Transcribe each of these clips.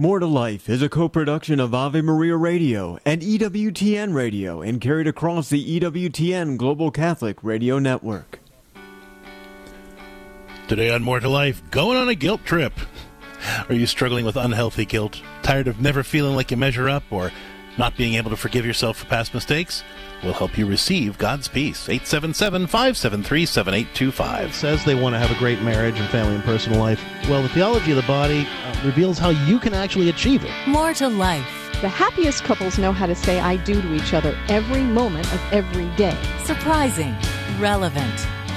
More to Life is a co-production of Ave Maria Radio and EWTN Radio and carried across the EWTN Global Catholic Radio Network. Today on More to Life, going on a guilt trip. Are you struggling with unhealthy guilt? Tired of never feeling like you measure up or not being able to forgive yourself for past mistakes? We'll help you receive God's peace. 877 573 7825. says they want to have a great marriage and family and personal life. Well, the theology of the body uh, reveals how you can actually achieve it. More to life. The happiest couples know how to say I do to each other every moment of every day. Surprising. Relevant.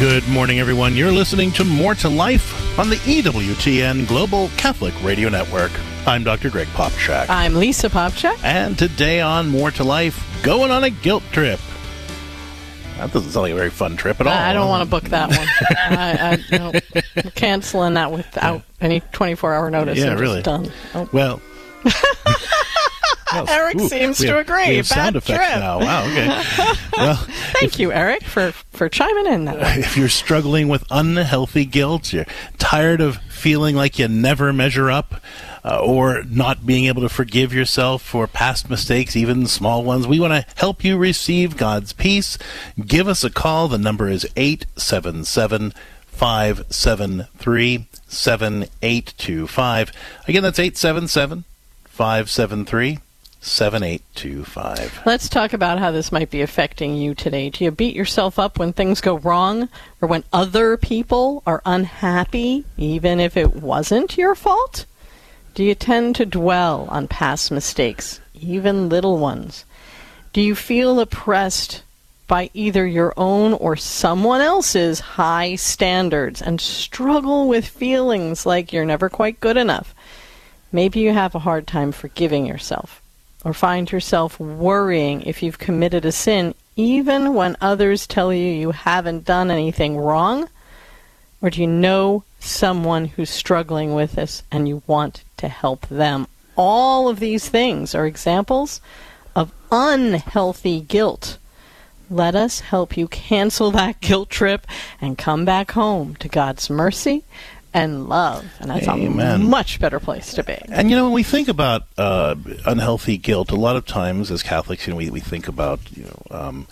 Good morning, everyone. You're listening to More to Life on the EWTN Global Catholic Radio Network. I'm Dr. Greg Popcak. I'm Lisa Popcak. And today on More to Life, going on a guilt trip. That doesn't sound like a very fun trip at all. I don't want to book that one. I, I, no, I'm canceling that without any 24 hour notice. Yeah, really. Done. Oh. Well, Well, Eric ooh, seems to have- agree. Have sound Bad effects trip. now. Wow. Okay. well, Thank you, Eric, for, for chiming in. If you're struggling with unhealthy guilt, you're tired of feeling like you never measure up, uh, or not being able to forgive yourself for past mistakes, even small ones, we want to help you receive God's peace. Give us a call. The number is 877 573 7825. Again, that's 877 573 7825. Let's talk about how this might be affecting you today. Do you beat yourself up when things go wrong or when other people are unhappy, even if it wasn't your fault? Do you tend to dwell on past mistakes, even little ones? Do you feel oppressed by either your own or someone else's high standards and struggle with feelings like you're never quite good enough? Maybe you have a hard time forgiving yourself or find yourself worrying if you've committed a sin even when others tell you you haven't done anything wrong? Or do you know someone who's struggling with this and you want to help them? All of these things are examples of unhealthy guilt. Let us help you cancel that guilt trip and come back home to God's mercy and love. And that's Amen. a much better place to be. And you know, when we think about uh, unhealthy guilt, a lot of times as Catholics, you know, we, we think about you know. Um,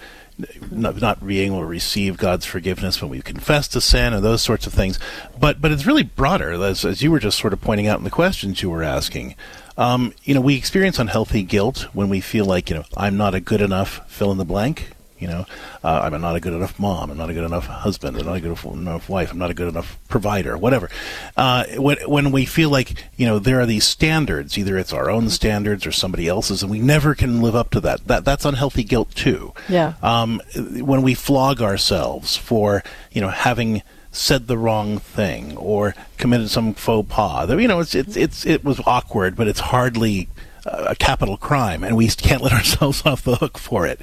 not, not being able to receive God's forgiveness when we confess to sin and those sorts of things, but but it's really broader, as, as you were just sort of pointing out in the questions you were asking. Um, you know, we experience unhealthy guilt when we feel like you know I'm not a good enough fill in the blank. You know, uh, I'm not a good enough mom. I'm not a good enough husband. I'm not a good enough wife. I'm not a good enough provider. Whatever. Uh, when when we feel like you know there are these standards, either it's our own standards or somebody else's, and we never can live up to that. That that's unhealthy guilt too. Yeah. Um, when we flog ourselves for you know having said the wrong thing or committed some faux pas, you know, it's it's it's it was awkward, but it's hardly a capital crime, and we can't let ourselves off the hook for it.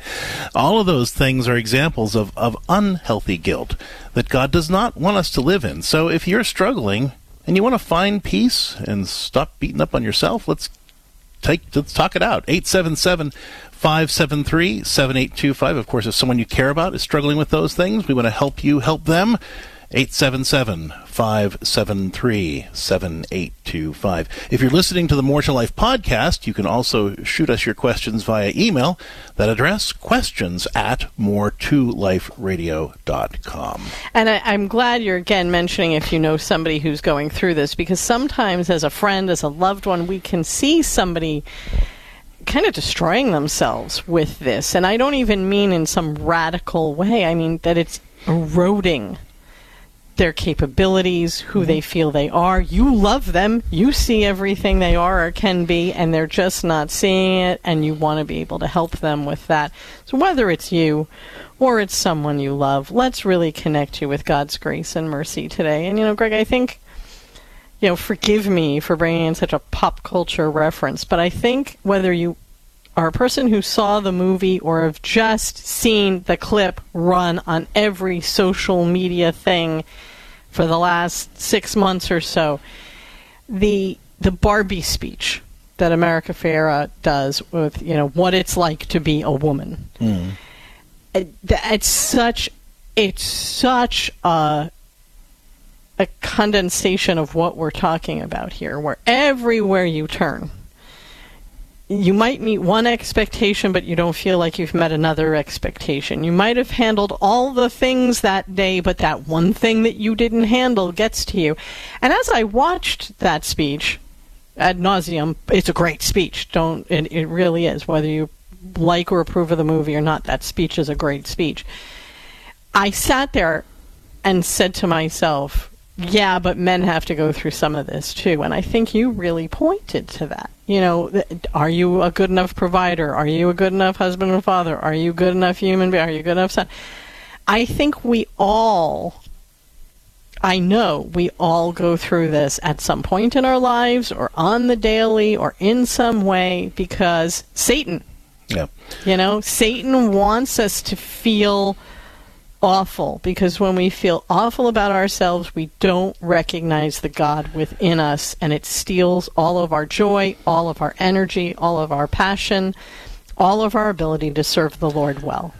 All of those things are examples of, of unhealthy guilt that God does not want us to live in. So if you're struggling and you want to find peace and stop beating up on yourself, let's take let's talk it out. 877 573 7825. Of course, if someone you care about is struggling with those things, we want to help you help them. 877 573 7825. If you're listening to the More to Life podcast, you can also shoot us your questions via email. That address, questions at more2liferadio.com. And I, I'm glad you're again mentioning if you know somebody who's going through this, because sometimes as a friend, as a loved one, we can see somebody kind of destroying themselves with this. And I don't even mean in some radical way, I mean that it's eroding their capabilities, who they mm-hmm. feel they are. You love them. You see everything they are or can be, and they're just not seeing it, and you want to be able to help them with that. So whether it's you or it's someone you love, let's really connect you with God's grace and mercy today. And, you know, Greg, I think you know, forgive me for bringing in such a pop culture reference, but I think whether you are a person who saw the movie or have just seen the clip run on every social media thing for the last six months or so, the the Barbie speech that America Ferrera does with you know what it's like to be a woman. Hmm. It, it's such it's such a a condensation of what we're talking about here, where everywhere you turn, you might meet one expectation, but you don't feel like you've met another expectation. You might have handled all the things that day, but that one thing that you didn't handle gets to you. And as I watched that speech ad nauseum, it's a great speech. Don't it, it really is. Whether you like or approve of the movie or not, that speech is a great speech. I sat there and said to myself, yeah, but men have to go through some of this too. And I think you really pointed to that. You know, are you a good enough provider? Are you a good enough husband and father? Are you good enough human being? Are you good enough son? I think we all, I know we all go through this at some point in our lives or on the daily or in some way because Satan, Yeah. you know, Satan wants us to feel awful because when we feel awful about ourselves, we don't recognize the God within us and it steals all of our joy, all of our energy, all of our passion, all of our ability to serve the Lord well.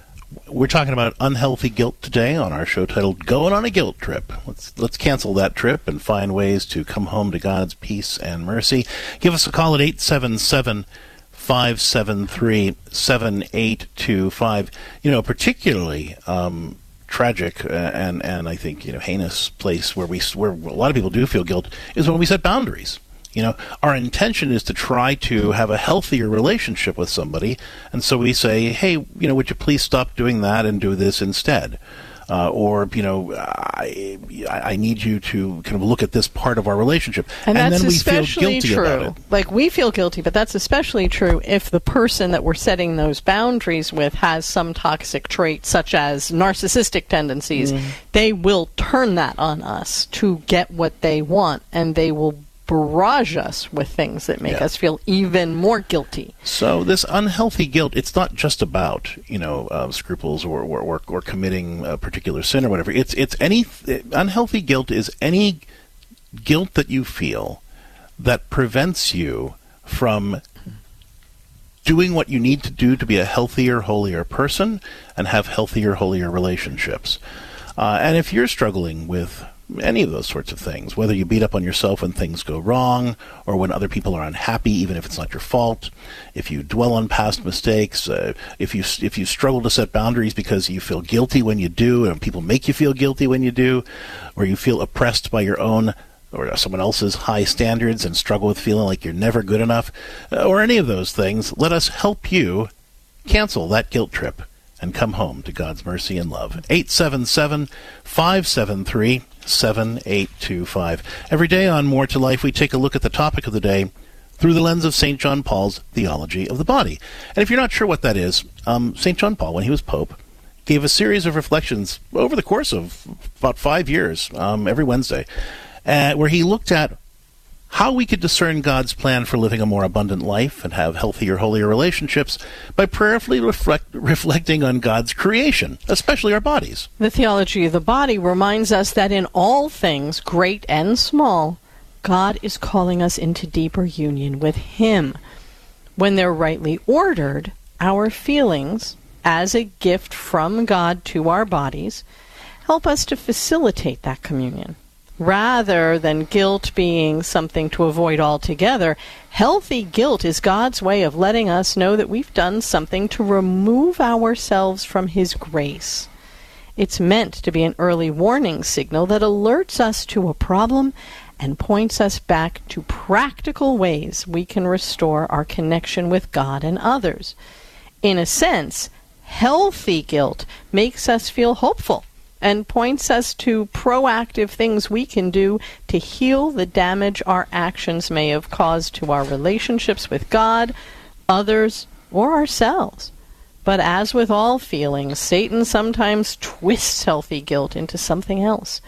We're talking about unhealthy guilt today on our show titled "Going on a Guilt Trip." Let's let's cancel that trip and find ways to come home to God's peace and mercy. Give us a call at 877 573 7825. You know, particularly um, tragic uh, and and I think you know heinous place where we where a lot of people do feel guilt is when we set boundaries. You know, our intention is to try to have a healthier relationship with somebody, and so we say, "Hey, you know, would you please stop doing that and do this instead?" Uh, or you know, I, I need you to kind of look at this part of our relationship, And, that's then we feel especially guilty true. about it. Like we feel guilty, but that's especially true if the person that we're setting those boundaries with has some toxic trait, such as narcissistic tendencies. Mm-hmm. They will turn that on us to get what they want, and they will barrage us with things that make Yeah. us feel even more guilty. So this unhealthy guilt, it's not just about you know uh, scruples or, or or or committing a particular sin or whatever. It's it's any unhealthy guilt is any guilt that you feel that prevents you from doing what you need to do to be a healthier, holier person and have healthier, holier relationships. Uh, and if you're struggling with any of those sorts of things, whether you beat up on yourself when things go wrong or when other people are unhappy, even if it's not your fault, if you dwell on past mistakes, uh, if you if you struggle to set boundaries because you feel guilty when you do, and people make you feel guilty when you do, or you feel oppressed by your own or someone else's high standards and struggle with feeling like you're never good enough, uh, or any of those things, let us help you cancel that guilt trip and come home to God's mercy and love. 877 573 7825. Every day on More to Life, we take a look at the topic of the day through the lens of St. John Paul's theology of the body. And if you're not sure what that is, um, St. John Paul, when he was Pope, gave a series of reflections over the course of about five years, um, every Wednesday, uh, where he looked at how we could discern God's plan for living a more abundant life and have healthier, holier relationships by prayerfully reflect, reflecting on God's creation, especially our bodies. The theology of the body reminds us that in all things, great and small, God is calling us into deeper union with Him. When they're rightly ordered, our feelings, as a gift from God to our bodies, help us to facilitate that communion. Rather than guilt being something to avoid altogether, healthy guilt is God's way of letting us know that we've done something to remove ourselves from His grace. It's meant to be an early warning signal that alerts us to a problem and points us back to practical ways we can restore our connection with God and others. In a sense, healthy guilt makes us feel hopeful and points us to proactive things we can do to heal the damage our actions may have caused to our relationships with God, others, or ourselves. But as with all feelings, Satan sometimes twists healthy guilt into something else.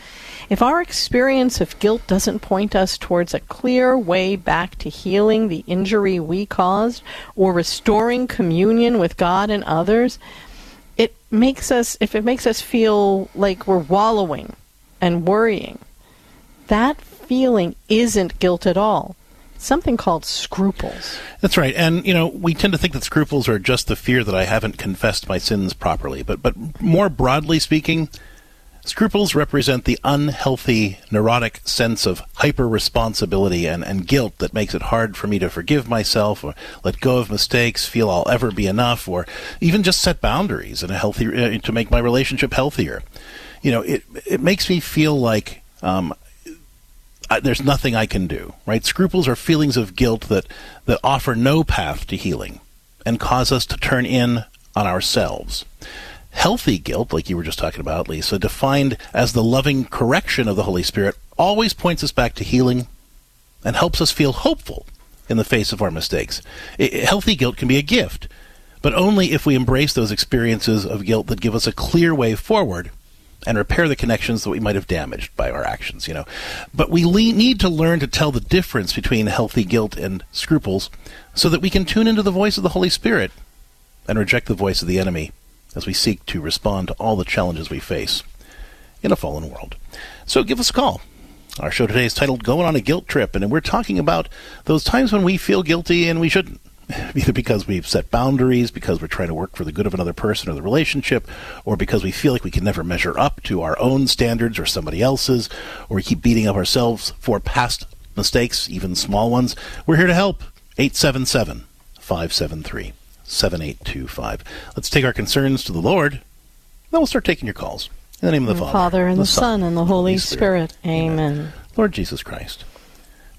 If our experience of guilt doesn't point us towards a clear way back to healing the injury we caused or restoring communion with God and others, it makes us if it makes us feel like we're wallowing and worrying, that feeling isn't guilt at all something called scruples. That's right. And, you know, we tend to think that scruples are just the fear that I haven't confessed my sins properly. But, but more broadly speaking, scruples represent the unhealthy, neurotic sense of hyper responsibility and, and guilt that makes it hard for me to forgive myself or let go of mistakes, feel I'll ever be enough, or even just set boundaries in a healthy, uh, to make my relationship healthier. You know, it, it makes me feel like um, I, there's nothing I can do, right? Scruples are feelings of guilt that, that offer no path to healing and cause us to turn in on ourselves. Healthy guilt, like you were just talking about, Lisa, defined as the loving correction of the Holy Spirit, always points us back to healing and helps us feel hopeful in the face of our mistakes. It, healthy guilt can be a gift, but only if we embrace those experiences of guilt that give us a clear way forward and repair the connections that we might have damaged by our actions, you know. But we le- need to learn to tell the difference between healthy guilt and scruples so that we can tune into the voice of the Holy Spirit and reject the voice of the enemy as we seek to respond to all the challenges we face in a fallen world. So give us a call. Our show today is titled Going on a Guilt Trip, and we're talking about those times when we feel guilty and we shouldn't. either because we've set boundaries, because we're trying to work for the good of another person or the relationship, or because we feel like we can never measure up to our own standards or somebody else's, or we keep beating up ourselves for past mistakes, even small ones. We're here to help. 877 573 7825. Let's take our concerns to the Lord, then we'll start taking your calls. In the name of the, the Father, Father, and the, Son, and the Holy, Holy Spirit. Spirit. Amen. Amen. Lord Jesus Christ.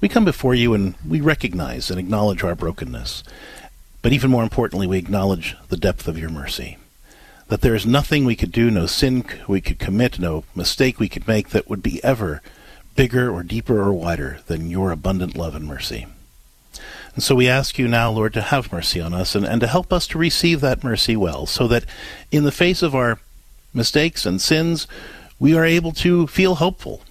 We come before you and we recognize and acknowledge our brokenness. But even more importantly, we acknowledge the depth of your mercy. That there is nothing we could do, no sin we could commit, no mistake we could make that would be ever bigger or deeper or wider than your abundant love and mercy. And so we ask you now, Lord, to have mercy on us and, and to help us to receive that mercy well, so that in the face of our mistakes and sins, we are able to feel hopeful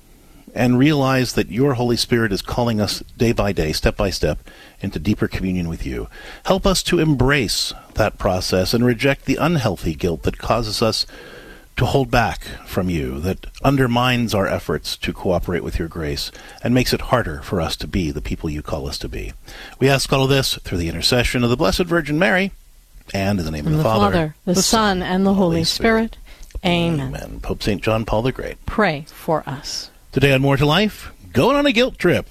and realize that your Holy Spirit is calling us day by day, step by step, into deeper communion with you. Help us to embrace that process and reject the unhealthy guilt that causes us to hold back from you, that undermines our efforts to cooperate with your grace and makes it harder for us to be the people you call us to be. We ask all of this through the intercession of the Blessed Virgin Mary and in the name of the, the Father, Father, the, the Son, and the Holy Spirit. Spirit. Amen. Amen. Pope St. John Paul the Great. Pray for us. Today on More to Life, going on a guilt trip.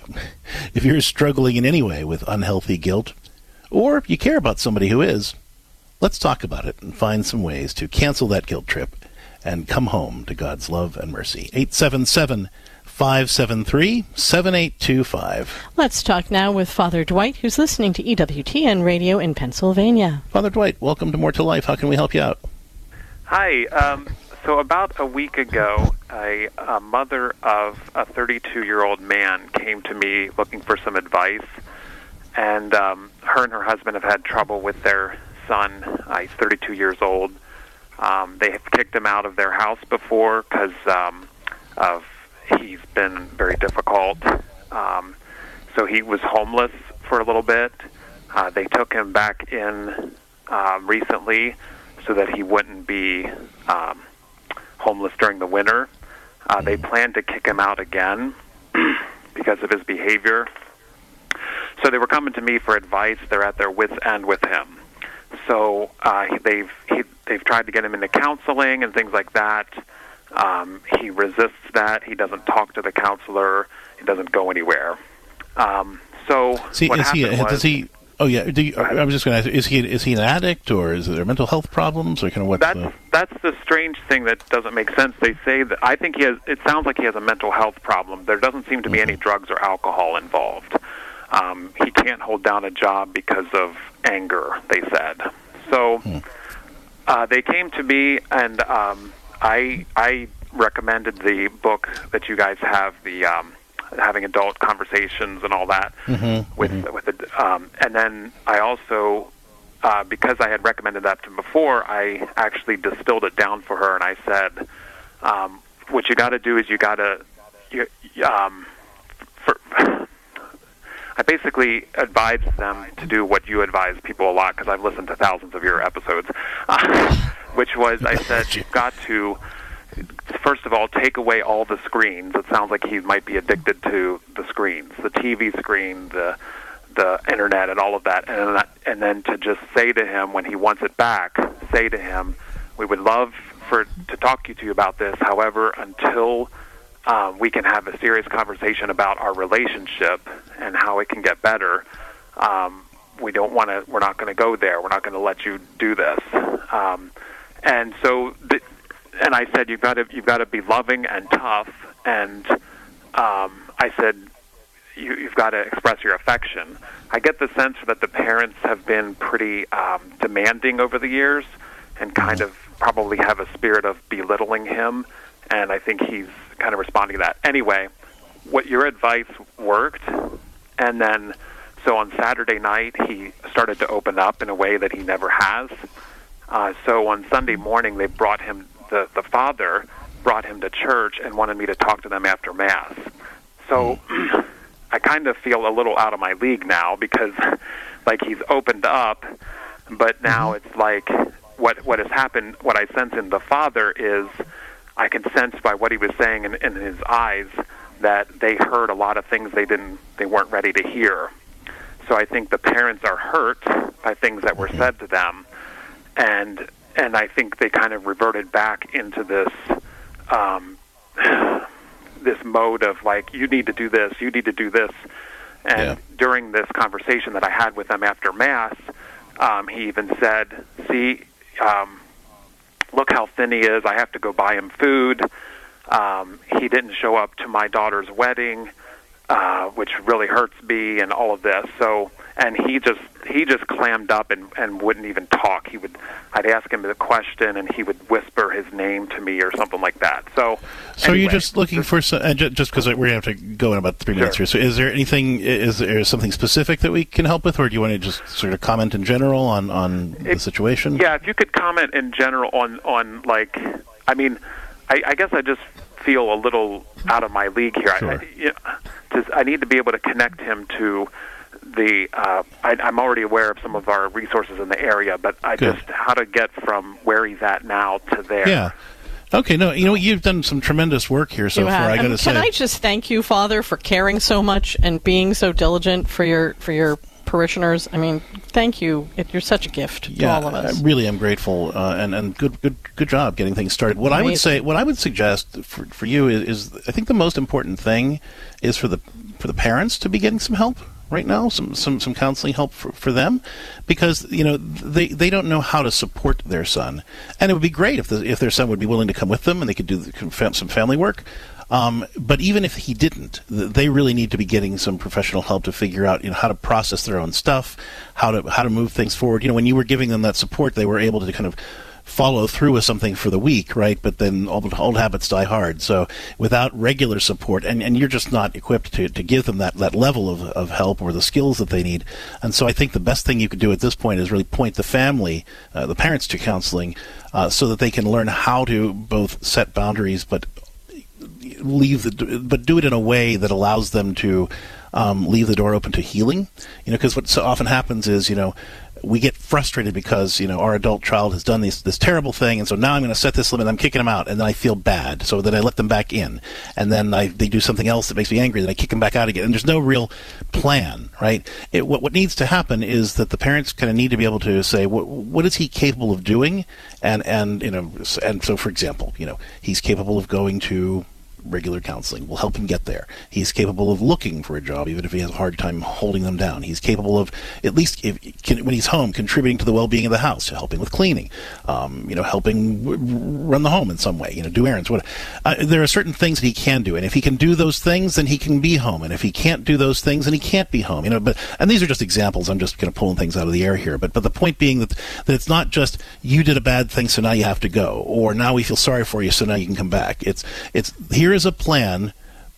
If you're struggling in any way with unhealthy guilt, or you care about somebody who is, let's talk about it and find some ways to cancel that guilt trip and come home to God's love and mercy. 877 573 7825. Let's talk now with Father Dwight, who's listening to EWTN Radio in Pennsylvania. Father Dwight, welcome to More to Life. How can we help you out? Hi. Um, so about a week ago, a, a mother of a 32-year-old man came to me looking for some advice, and um, her and her husband have had trouble with their son. Uh, he's 32 years old. Um, they have kicked him out of their house before because um, of he's been very difficult. Um, so he was homeless for a little bit. Uh, they took him back in uh, recently so that he wouldn't be um, homeless during the winter. Uh, they mm-hmm. plan to kick him out again because of his behavior. So they were coming to me for advice. They're at their wits' end with him. So uh, they've he, they've tried to get him into counseling and things like that. Um, he resists that. He doesn't talk to the counselor. He doesn't go anywhere. Um, so See, what is he, was, does he Oh yeah. You, I was just going to ask: Is he is he an addict, or is there mental health problems, or kind of what? That's the... that's the strange thing that doesn't make sense. They say that I think he has. It sounds like he has a mental health problem. There doesn't seem to be mm-hmm. any drugs or alcohol involved. Um, he can't hold down a job because of anger. They said. So hmm. Uh, they came to me, and um, I I recommended the book that you guys have the. Um, having adult conversations and all that mm-hmm, with mm-hmm. with the, um, and then I also uh, because I had recommended that to before, I actually distilled it down for her, and I said, um, "What you got to do is you got to, um, for." I basically advise them to do what you advise people a lot because I've listened to thousands of your episodes, uh, which was I said you've got to first of all take away all the screens. It sounds like he might be addicted to the screens, the TV screen, the the internet, and all of that, and that, and then to just say to him when he wants it back, say to him, "We would love for to talk to you about this. However, until um, we can have a serious conversation about our relationship and how it can get better. Um, we don't want to. We're not going to go there. We're not going to let you do this. Um, and so, the, and I said, you've got to you've got to be loving and tough. And um, I said, you, you've got to express your affection. I get the sense that the parents have been pretty um, demanding over the years, and kind of probably have a spirit of belittling him. And I think he's kind of responding to that. Anyway, what your advice worked, and then so on Saturday night he started to open up in a way that he never has. Uh, so on Sunday morning they brought him the the father brought him to church and wanted me to talk to them after mass. So I kind of feel a little out of my league now because like he's opened up, but now it's like what what has happened. What I sense in the father is I can sense by what he was saying in, in his eyes that they heard a lot of things they didn't they weren't ready to hear. So I think the parents are hurt by things that were said to them, and and I think they kind of reverted back into this um, this mode of like you need to do this, you need to do this. And Yeah. during this conversation that I had with them after mass, um, he even said, "See, um, look how thin he is. I have to go buy him food. Um, he didn't show up to my daughter's wedding, uh, which really hurts me, and all of this. So, and he just he just clammed up and and wouldn't even talk. He would I'd ask him the question, and he would whisper his name to me or something like that. So, So are you're just looking for some, ju- just because we're going to have to go in about three minutes here. So is there anything, is there something specific that we can help with, or do you want to just sort of comment in general on, on the situation? Yeah, if you could comment in general on on like, I mean, I, I guess I just feel a little out of my league here. Sure. I, I, you know, just, I need to be able to connect him to the. Uh, I, I'm already aware of some of our resources in the area, but I Good. just how to get from where he's at now to there. Yeah. Okay, no, you know, you've done some tremendous work here so You far, have. I got to say. Can I just thank you, Father, for caring so much and being so diligent for your for your parishioners? I mean, thank you. It, you're such a gift to all of us. I really am grateful, uh, and and good good good job getting things started. What I would say, what I would suggest for for you is, is, I think the most important thing is for the for the parents to be getting some help right now, some some some counseling help for, for them, because you know they they don't know how to support their son, and it would be great if the, if their son would be willing to come with them and they could do the, some family work. Um, but even if he didn't, they really need to be getting some professional help to figure out, you know, how to process their own stuff, how to how to move things forward. You know, when you were giving them that support, they were able to kind of follow through with something for the week, right? But then old, old habits die hard. So without regular support, and, and you're just not equipped to, to give them that, that level of, of help or the skills that they need. And so I think the best thing you could do at this point is really point the family, uh, the parents to counseling, uh, so that they can learn how to both set boundaries, but leave the but do it in a way that allows them to um, leave the door open to healing you know because what so often happens is you know we get frustrated because you know our adult child has done this this terrible thing and so now I'm going to set this limit I'm kicking them out and then I feel bad. So then I let them back in and then I they do something else that makes me angry then I kick them back out again. And there's no real plan right? It, what what needs to happen is that the parents kind of need to be able to say what what is he capable of doing? And and you know and so for example you know he's capable of going to regular counseling. We'll help him get there. He's capable of looking for a job, even if he has a hard time holding them down. He's capable of, at least if, can, when he's home, contributing to the well-being of the house, helping with cleaning, um, you know, helping w- run the home in some way, you know, do errands. What uh, there are certain things that he can do, and if he can do those things, then he can be home. And if he can't do those things, then he can't be home. You know, but and these are just examples. I'm just kind of pulling things out of the air here. But but the point being that that it's not just you did a bad thing, so now you have to go, or now we feel sorry for you, so now you can come back. It's it's here is a plan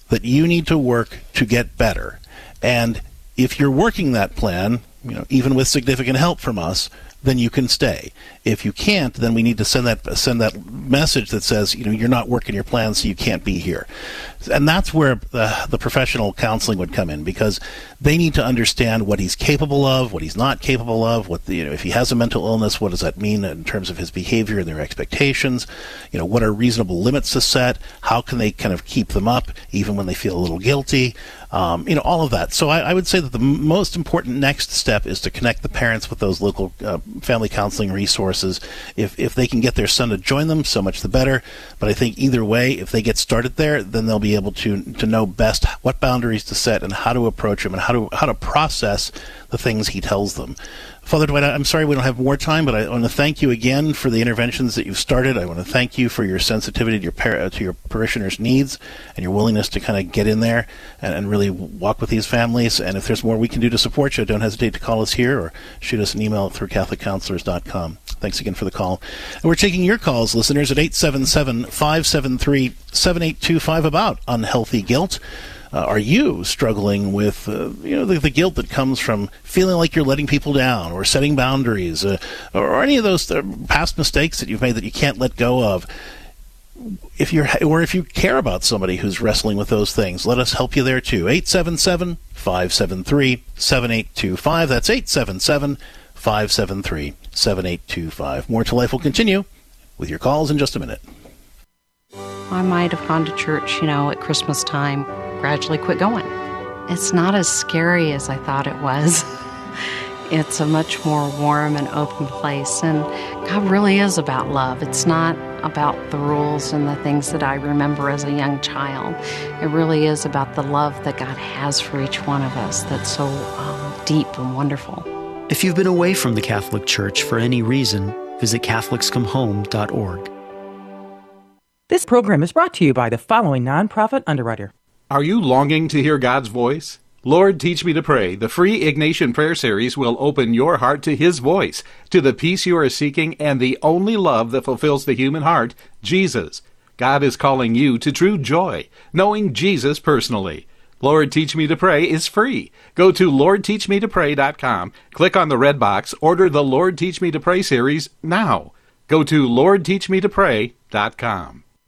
that you need to work to get better. And if you're working that plan, you know, even with significant help from us, then you can stay. If you can't, then we need to send that send that message that says, you know, you're not working your plan, so you can't be here. And that's where the, the professional counseling would come in because they need to understand what he's capable of, what he's not capable of, what the, you know, if he has a mental illness, what does that mean in terms of his behavior and their expectations? You know, what are reasonable limits to set? How can they kind of keep them up even when they feel a little guilty? Um, you know, all of that. So I, I, would say that the most important next step is to connect the parents with those local uh, family counseling resources. If if they can get their son to join them, so much the better. But I think either way, if they get started there, then they'll be able to to know best what boundaries to set and how to approach him and how to how to process the things he tells them. Father Dwight, I'm sorry we don't have more time, but I want to thank you again for the interventions that you've started. I want to thank you for your sensitivity to your par- uh, to your parishioners' needs and your willingness to kind of get in there and, and, really walk with these families. And if there's more we can do to support you, don't hesitate to call us here or shoot us an email through CatholicCounselors.com. Thanks again for the call. And we're taking your calls, listeners, at 877 573 7825 about unhealthy guilt. Uh, are you struggling with uh, you know the, the, guilt that comes from feeling like you're letting people down or setting boundaries uh, or any of those uh, past mistakes that you've made that you can't let go of? If you're or if you care about somebody who's wrestling with those things, let us help you there too. 877 573 7825. That's 877 573 7825. More to Life will continue with your calls in just a minute. I might have gone to church, you know, at Christmas time gradually quit going. It's not as scary as I thought it was. it's a much more warm and open place, and God really is about love. It's not about the rules and the things that I remember as a young child. It really is about the love that God has for each one of us that's so um, deep and wonderful. If you've been away from the Catholic Church for any reason, visit CatholicsComeHome.org. This program is brought to you by the following nonprofit underwriter. Are you longing to hear God's voice? Lord, teach me to pray. The free Ignatian Prayer Series will open your heart to His voice, to the peace you are seeking, and the only love that fulfills the human heart, Jesus. God is calling you to true joy, knowing Jesus personally. Lord Teach Me to Pray is free. Go to LordTeachMeToPray.com, click on the red box, order the Lord Teach Me to Pray series now. Go to LordTeachMeToPray.com.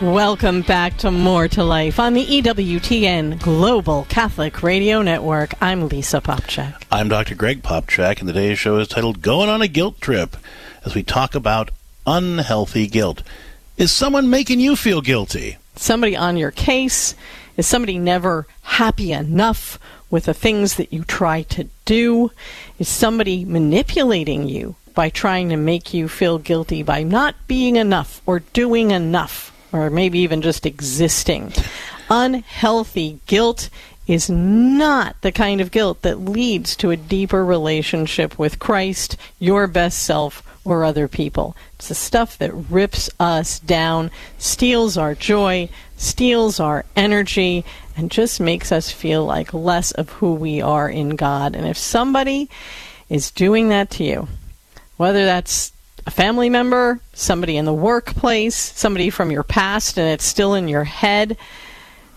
Welcome back to More to Life on the EWTN Global Catholic Radio Network. I'm Lisa Popcak. I'm Dr. Greg Popcak, and today's show is titled Going on a Guilt Trip as we talk about unhealthy guilt. Is someone making you feel guilty? Somebody on your case? Is somebody never happy enough with the things that you try to do? Is somebody manipulating you by trying to make you feel guilty by not being enough or doing enough? Or maybe even just existing. Unhealthy guilt is not the kind of guilt that leads to a deeper relationship with Christ, your best self, or other people. It's the stuff that rips us down, steals our joy, steals our energy, and just makes us feel like less of who we are in God. And if somebody is doing that to you, whether that's a family member, somebody in the workplace, somebody from your past and it's still in your head,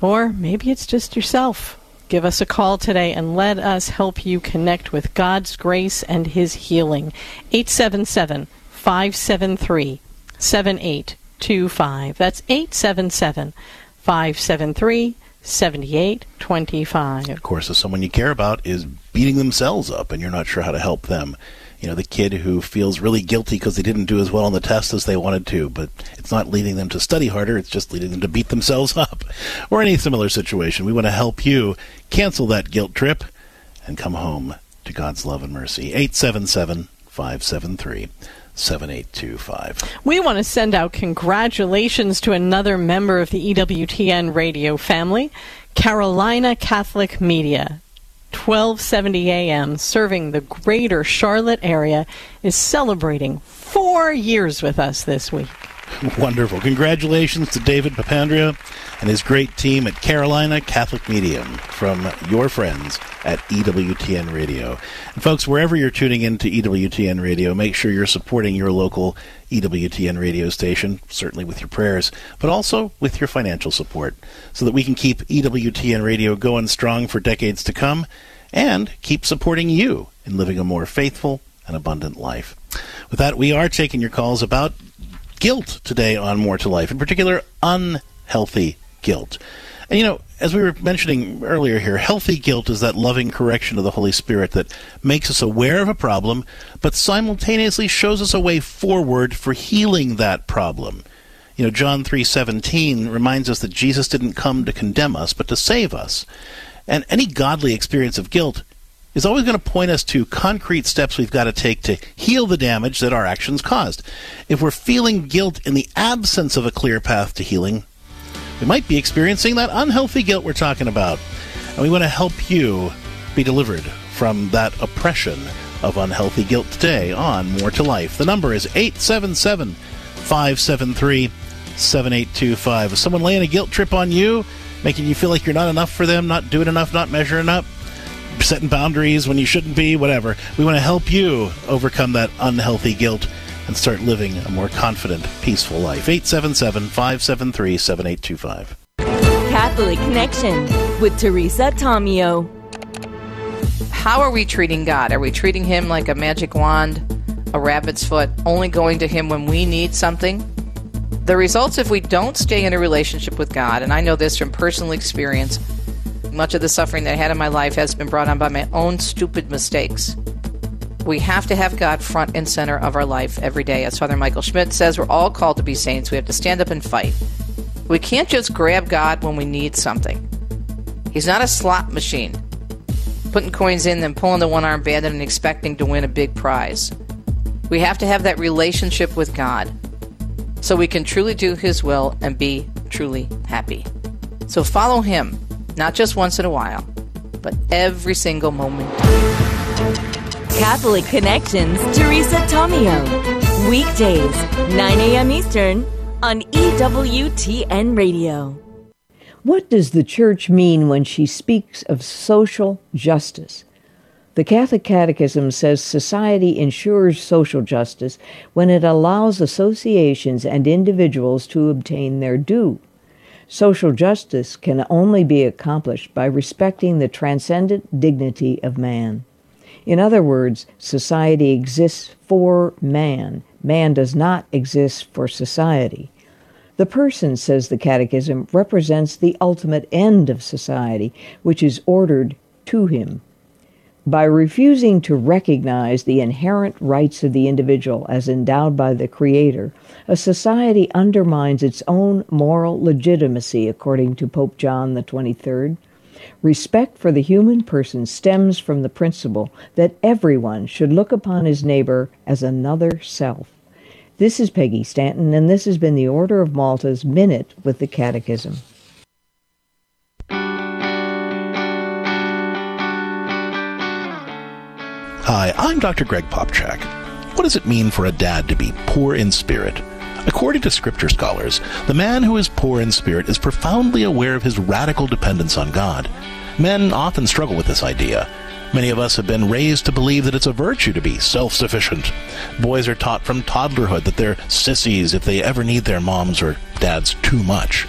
or maybe it's just yourself. Give us a call today and let us help you connect with God's grace and His healing. 877 573 7825. That's 877 573 7825. Of course, if someone you care about is beating themselves up and you're not sure how to help them, you know, the kid who feels really guilty because they didn't do as well on the test as they wanted to, but it's not leading them to study harder, it's just leading them to beat themselves up, or any similar situation. We want to help you cancel that guilt trip and come home to God's love and mercy. 877 573 7825. We want to send out congratulations to another member of the EWTN radio family, Carolina Catholic Media. 1270 AM, serving the greater Charlotte area, is celebrating four years with us this week. Wonderful. Congratulations to David Papandrea and his great team at Carolina Catholic Media from your friends at EWTN Radio. And folks, wherever you're tuning in to EWTN Radio, make sure you're supporting your local EWTN radio station, certainly with your prayers, but also with your financial support, so that we can keep EWTN Radio going strong for decades to come and keep supporting you in living a more faithful and abundant life. With that, we are taking your calls about guilt today on More to Life, in particular, unhealthy guilt. And you know, as we were mentioning earlier here, healthy guilt is that loving correction of the Holy Spirit that makes us aware of a problem, but simultaneously shows us a way forward for healing that problem. You know, John 3:17 reminds us that Jesus didn't come to condemn us, but to save us. And any godly experience of guilt is always going to point us to concrete steps we've got to take to heal the damage that our actions caused. If we're feeling guilt in the absence of a clear path to healing, we might be experiencing that unhealthy guilt we're talking about. And we want to help you be delivered from that oppression of unhealthy guilt today on More to Life. The number is 877 573 7825. Is someone laying a guilt trip on you, making you feel like you're not enough for them, not doing enough, not measuring up, setting boundaries when you shouldn't be, whatever? We want to help you overcome that unhealthy guilt and start living a more confident, peaceful life. 877 573 7825. Catholic Connection with Teresa Tomeo. How are we treating God? Are we treating Him like a magic wand, a rabbit's foot, only going to Him when we need something? The results if we don't stay in a relationship with God, and I know this from personal experience, much of the suffering that I had in my life has been brought on by my own stupid mistakes. We have to have God front and center of our life every day. As Father Michael Schmitz says, we're all called to be saints. We have to stand up and fight. We can't just grab God when we need something. He's not a slot machine, putting coins in, then pulling the one arm bandit and expecting to win a big prize. We have to have that relationship with God so we can truly do His will and be truly happy. So follow Him, not just once in a while, but every single moment. Catholic Connections, Teresa Tomeo. Weekdays, 9 a.m. Eastern on EWTN Radio. What does the Church mean when she speaks of social justice? The Catholic Catechism says society ensures social justice when it allows associations and individuals to obtain their due. Social justice can only be accomplished by respecting the transcendent dignity of man. In other words, society exists for man. Man does not exist for society. The person, says the Catechism, represents the ultimate end of society, which is ordered to him. By refusing to recognize the inherent rights of the individual as endowed by the Creator, a society undermines its own moral legitimacy, according to Pope John the 23rd. Respect for the human person stems from the principle that everyone should look upon his neighbor as another self. This is Peggy Stanton, and this has been the Order of Malta's Minute with the Catechism. Hi, I'm Dr. Greg Popcak. What does it mean for a dad to be poor in spirit? According to scripture scholars, the man who is poor in spirit is profoundly aware of his radical dependence on God. Men often struggle with this idea. Many of us have been raised to believe that it's a virtue to be self sufficient. Boys are taught from toddlerhood that they're sissies if they ever need their moms or dads too much.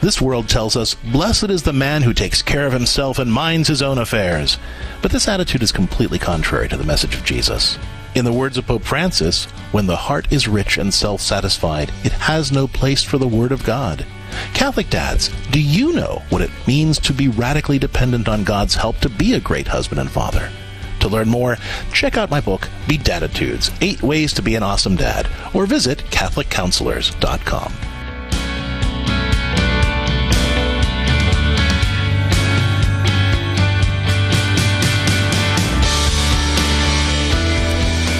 This world tells us, Blessed is the man who takes care of himself and minds his own affairs. But this attitude is completely contrary to the message of Jesus. In the words of Pope Francis, when the heart is rich and self satisfied, it has no place for the Word of God. Catholic dads, do you know what it means to be radically dependent on God's help to be a great husband and father? To learn more, check out my book, Be Daditudes Eight Ways to Be an Awesome Dad, or visit CatholicCounselors.com.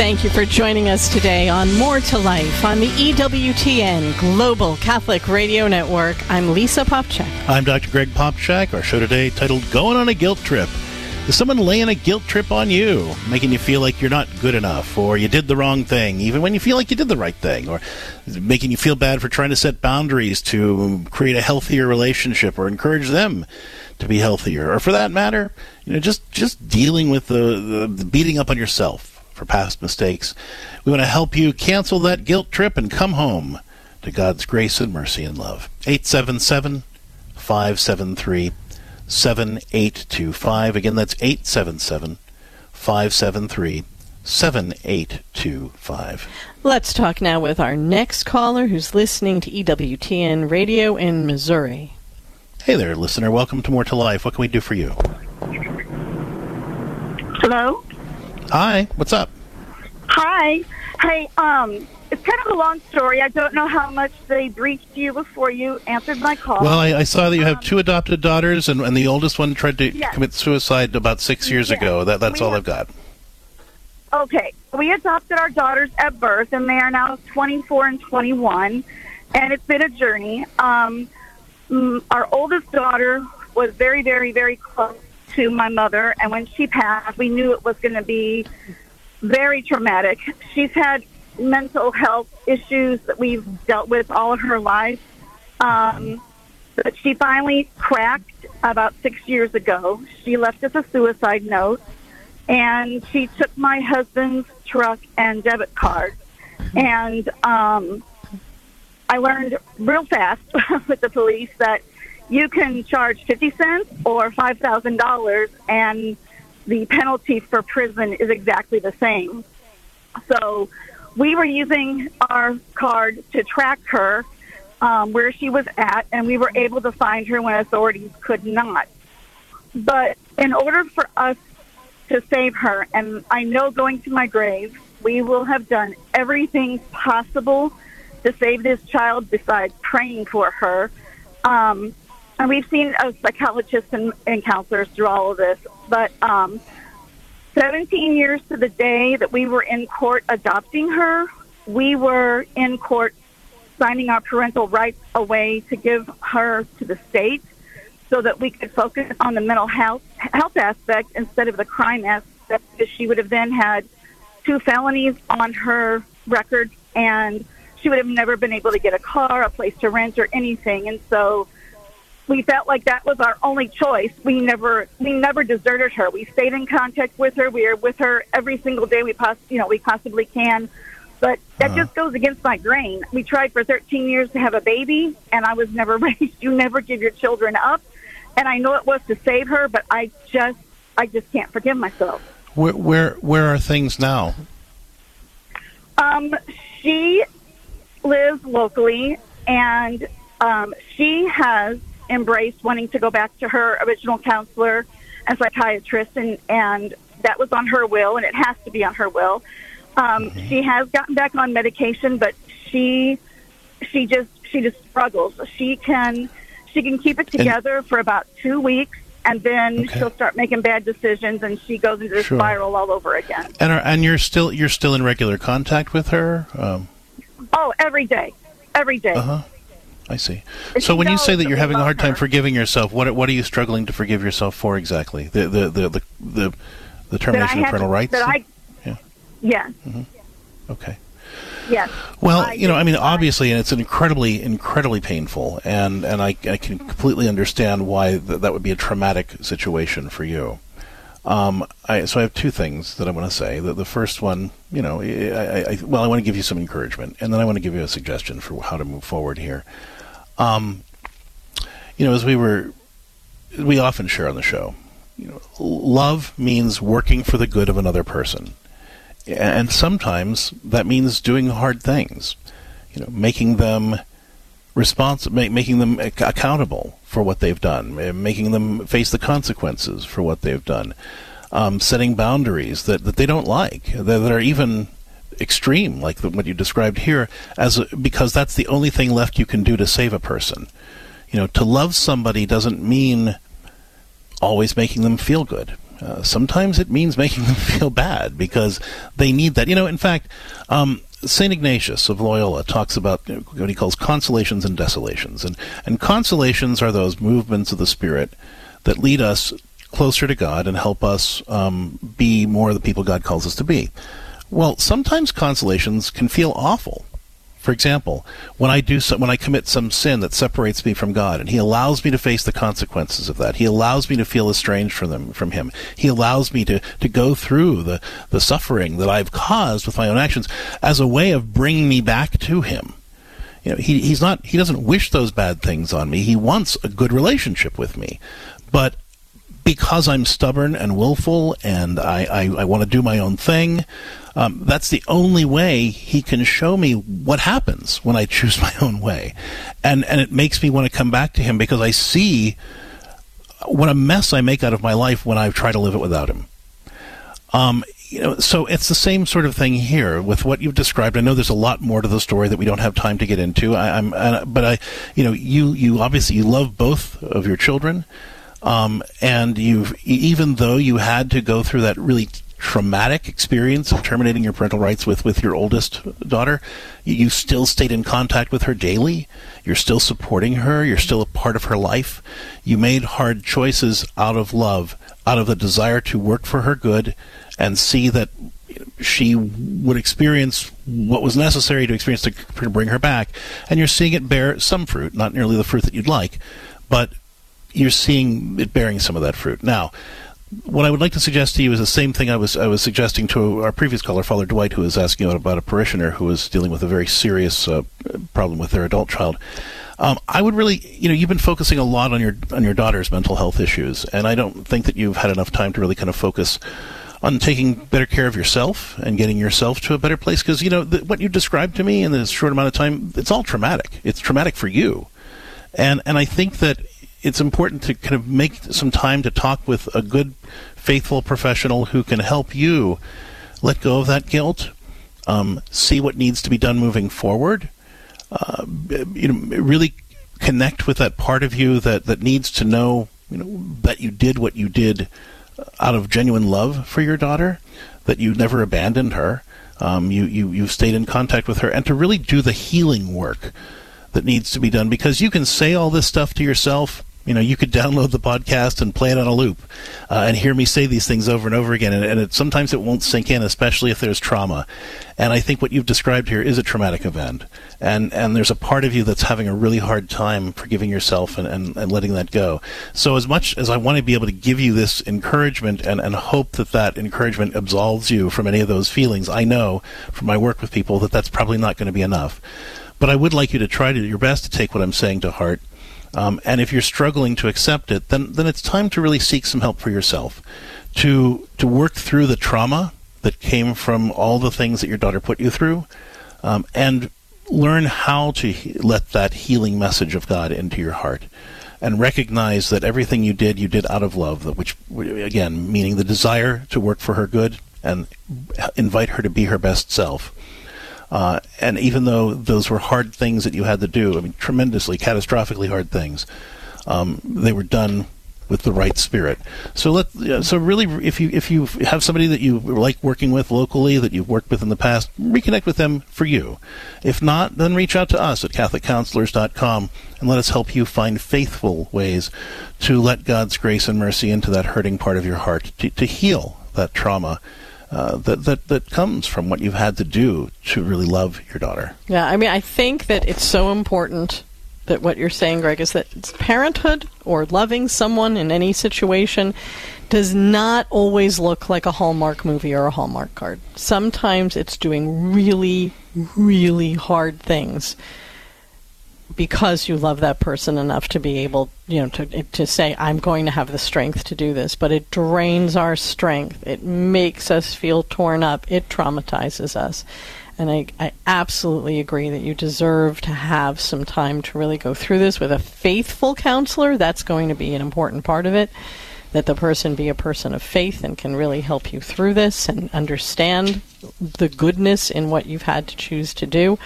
Thank you for joining us today on More to Life on the EWTN Global Catholic Radio Network. I'm Lisa Popcak. I'm Dr. Greg Popcak. Our show today titled Going on a Guilt Trip. Is someone laying a guilt trip on you, making you feel like you're not good enough, or you did the wrong thing, even when you feel like you did the right thing, or making you feel bad for trying to set boundaries to create a healthier relationship or encourage them to be healthier, or for that matter, you know, just just dealing with the, the, the beating up on yourself for past mistakes. We want to help you cancel that guilt trip and come home to God's grace and mercy and love. 877 573 7825. Again, that's 877 573 7825. Let's talk now with our next caller who's listening to EWTN Radio in Missouri. Hey there, listener. Welcome to More to Life. What can we do for you? Hello? Hi, what's up? Hi. Hey, um, it's kind of a long story. I don't know how much they briefed you before you answered my call. Well, I, I saw that you have two adopted daughters, and, and the oldest one tried to Yes. commit suicide about six years Yes. ago. That, that's We all have- I've got. Okay, we adopted our daughters at birth, and they are now 24 and 21, and it's been a journey. Um, our oldest daughter was very, very, very close to my mother, and when she passed, we knew it was going to be very traumatic. She's had mental health issues that we've dealt with all of her life. Um, but she finally cracked about six years ago. She left us a suicide note and she took my husband's truck and debit card. And um, I learned real fast with the police that you can charge 50 cents or $5,000 and the penalty for prison is exactly the same. So we were using our card to track her um, where she was at, and we were able to find her when authorities could not. But in order for us to save her, and I know going to my grave, we will have done everything possible to save this child besides praying for her. Um, and we've seen uh, psychologists and, and counselors through all of this. But um, 17 years to the day that we were in court adopting her, we were in court signing our parental rights away to give her to the state so that we could focus on the mental health health aspect instead of the crime aspect because she would have then had two felonies on her record and she would have never been able to get a car, a place to rent or anything. And so we felt like that was our only choice. We never we never deserted her. We stayed in contact with her. We are with her every single day we poss- you know we possibly can. But that just goes against my grain. We tried for 13 years to have a baby, and I was never raised. You never give your children up, and I know it was to save her, but I just I just can't forgive myself. Where, where, where are things now? Um, she lives locally, and um, she has embraced wanting to go back to her original counselor and psychiatrist, and and that was on her will, and it has to be on her will. Um, She has gotten back on medication, but she she just she just struggles. She can she can keep it together for about two weeks, and then she'll start making bad decisions, and she goes into the Sure. spiral all over again. And are, and you're still you're still in regular contact with her. Um, Oh, every day, every day. uh huh. I see. And So when you say that you're having a hard time her. forgiving yourself, what what are you struggling to forgive yourself for exactly? The the the the the, the termination of parental rights. That I, Yeah. Yes. Okay. Yes. Well, I you know, I mean, obviously, and it's incredibly, incredibly painful, and and I, I can completely understand why th- that would be a traumatic situation for you. Um, I, so I have two things that I want to say. The, the first one, you know, I, I, I, well, I want to give you some encouragement, and then I want to give you a suggestion for how to move forward here. Um, you know, as we were, we often share on the show, you know, love means working for the good of another person. And sometimes that means doing hard things you know making them responsible, ma- making them ac- accountable for what they've done, making them face the consequences for what they've done, um, setting boundaries that, that they don't like, that, that are even extreme, like the, what you described here, as a, because that's the only thing left you can do to save a person. You know, to love somebody doesn't mean always making them feel good. Uh, sometimes it means making them feel bad because they need that. You know, in fact, um, St. Ignatius of Loyola talks about what he calls consolations and desolations. And, and consolations are those movements of the Spirit that lead us closer to God and help us um, be more the people God calls us to be. Well, sometimes consolations can feel awful. For example, when I do some, when I commit some sin that separates me from God, and He allows me to face the consequences of that, He allows me to feel estranged from them, from Him. He allows me to to go through the the suffering that I've caused with my own actions as a way of bringing me back to Him. You know, He He's not He doesn't wish those bad things on me. He wants a good relationship with me, but because I'm stubborn and willful and I, I, I want to do my own thing, um, that's the only way he can show me what happens when I choose my own way. And, and it makes me want to come back to him because I see what a mess I make out of my life when I try to live it without him. Um, you know, so it's the same sort of thing here with what you've described. I know there's a lot more to the story that we don't have time to get into. I, am but I, you know, you you obviously you love both of your children. Um, and you've even though you had to go through that really traumatic experience of terminating your parental rights with, with your oldest daughter, you still stayed in contact with her daily. You're still supporting her. You're still a part of her life. You made hard choices out of love, out of the desire to work for her good and see that she would experience what was necessary to experience to, to bring her back. And you're seeing it bear some fruit, not nearly the fruit that you'd like, but you're seeing it bearing some of that fruit. Now, what I would like to suggest to you is the same thing I was I was suggesting to our previous caller, Father Dwight, who was asking about a parishioner who was dealing with a very serious uh, problem with their adult child. Um, I would really, you know, you've been focusing a lot on your on your daughter's mental health issues, and I don't think that you've had enough time to really kind of focus on taking better care of yourself and getting yourself to a better place. Because you know the, what you described to me in this short amount of time, it's all traumatic. It's traumatic for you, and and I think that it's important to kind of make some time to talk with a good, faithful professional who can help you let go of that guilt, um, see what needs to be done moving forward, uh, you know, really connect with that part of you that, that needs to know, you know, that you did what you did out of genuine love for your daughter, that you never abandoned her, um, you, you, you stayed in contact with her, and to really do the healing work that needs to be done because you can say all this stuff to yourself you know, you could download the podcast and play it on a loop uh, and hear me say these things over and over again. And, and it, sometimes it won't sink in, especially if there's trauma. And I think what you've described here is a traumatic event. And, and there's a part of you that's having a really hard time forgiving yourself and, and, and letting that go. So, as much as I want to be able to give you this encouragement and, and hope that that encouragement absolves you from any of those feelings, I know from my work with people that that's probably not going to be enough. But I would like you to try to your best to take what I'm saying to heart um, and if you're struggling to accept it, then then it's time to really seek some help for yourself, to to work through the trauma that came from all the things that your daughter put you through, um, and learn how to he- let that healing message of God into your heart, and recognize that everything you did, you did out of love. Which again, meaning the desire to work for her good and invite her to be her best self. Uh, and even though those were hard things that you had to do, I mean, tremendously, catastrophically hard things, um, they were done with the right spirit. So let so really, if you if you have somebody that you like working with locally that you've worked with in the past, reconnect with them for you. If not, then reach out to us at CatholicCounselors.com and let us help you find faithful ways to let God's grace and mercy into that hurting part of your heart to, to heal that trauma uh, that, that that comes from what you've had to do to really love your daughter. Yeah, I mean, I think that it's so important that what you're saying, Greg, is that parenthood or loving someone in any situation does not always look like a Hallmark movie or a Hallmark card. Sometimes it's doing really, really hard things because you love that person enough to be able, you know, to to say I'm going to have the strength to do this, but it drains our strength. It makes us feel torn up. It traumatizes us. And I, I absolutely agree that you deserve to have some time to really go through this with a faithful counselor. That's going to be an important part of it. That the person be a person of faith and can really help you through this and understand the goodness in what you've had to choose to do.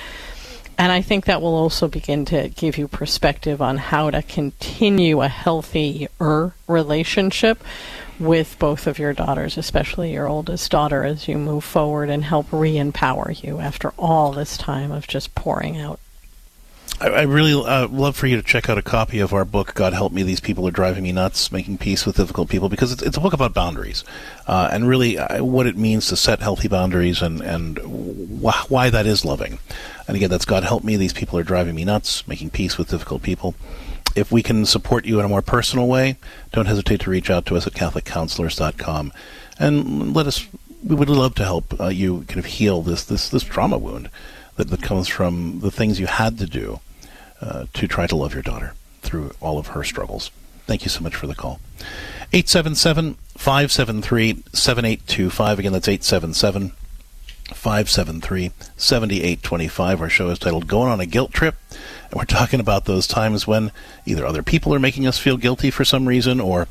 And I think that will also begin to give you perspective on how to continue a healthier relationship with both of your daughters, especially your oldest daughter, as you move forward and help re empower you after all this time of just pouring out. I, I really uh, love for you to check out a copy of our book, God Help Me, These People Are Driving Me Nuts, Making Peace with Difficult People, because it's, it's a book about boundaries uh, and really uh, what it means to set healthy boundaries and, and wh- why that is loving. And again, that's God Help Me, These People Are Driving Me Nuts, Making Peace with Difficult People. If we can support you in a more personal way, don't hesitate to reach out to us at CatholicCounselors.com and let us. We would love to help uh, you kind of heal this this this trauma wound that, that comes from the things you had to do uh, to try to love your daughter through all of her struggles. Thank you so much for the call. 877 573 7825. Again, that's 877 573 7825. Our show is titled Going on a Guilt Trip. And we're talking about those times when either other people are making us feel guilty for some reason or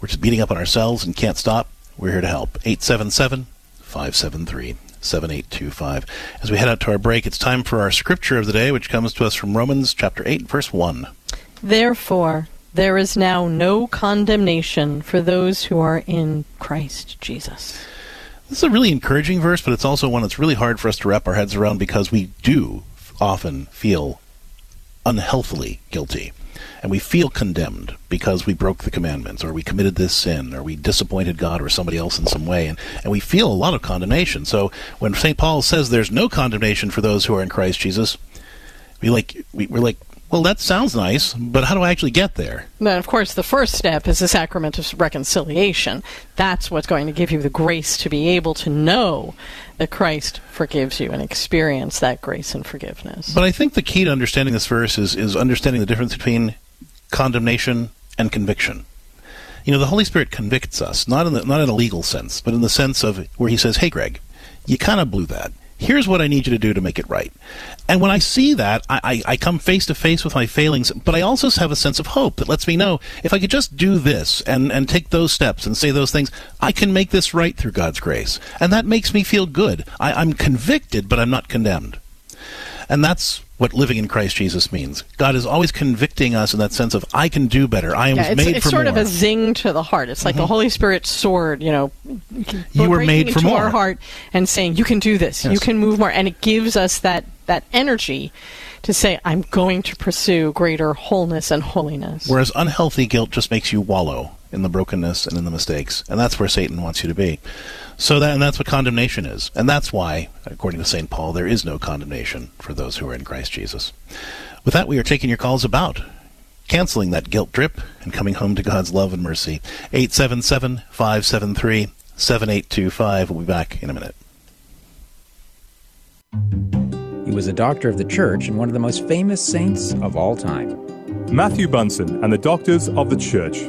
we're just beating up on ourselves and can't stop. We're here to help. 877 573 7825. As we head out to our break, it's time for our scripture of the day, which comes to us from Romans chapter 8, verse 1. Therefore, there is now no condemnation for those who are in Christ Jesus. This is a really encouraging verse, but it's also one that's really hard for us to wrap our heads around because we do often feel unhealthily guilty. And we feel condemned because we broke the commandments, or we committed this sin, or we disappointed God or somebody else in some way. And, and we feel a lot of condemnation. So when St. Paul says there's no condemnation for those who are in Christ Jesus, we like we, we're like, well, that sounds nice, but how do I actually get there? Then, of course, the first step is the sacrament of reconciliation. That's what's going to give you the grace to be able to know that Christ forgives you and experience that grace and forgiveness. But I think the key to understanding this verse is, is understanding the difference between condemnation and conviction. You know, the Holy Spirit convicts us, not in the, not in a legal sense, but in the sense of where He says, "Hey, Greg, you kind of blew that. Here's what I need you to do to make it right." And when I see that, I, I, I come face to face with my failings, but I also have a sense of hope that lets me know if I could just do this and, and take those steps and say those things, I can make this right through God's grace. And that makes me feel good. I, I'm convicted, but I'm not condemned. And that's what living in Christ Jesus means. God is always convicting us in that sense of I can do better. I am yeah, it's, made it's for sort of a zing to the heart. It's like Mhm. the Holy Spirit's sword, you know, You were made for into more. our heart and saying, "You can do this. You can move more," and it gives us that that energy to say, "I'm going to pursue greater wholeness and holiness." Whereas unhealthy guilt just makes you wallow in the brokenness and in the mistakes, and that's where Satan wants you to be. So that and that's what condemnation is, and that's why, according to Saint Paul, there is no condemnation for those who are in Christ Jesus. With that, we are taking your calls about canceling that guilt drip and coming home to God's love and mercy. 877 573 7825. We'll be back in a minute. He was a doctor of the church and one of the most famous saints of all time. Matthew Bunson and the Doctors of the Church.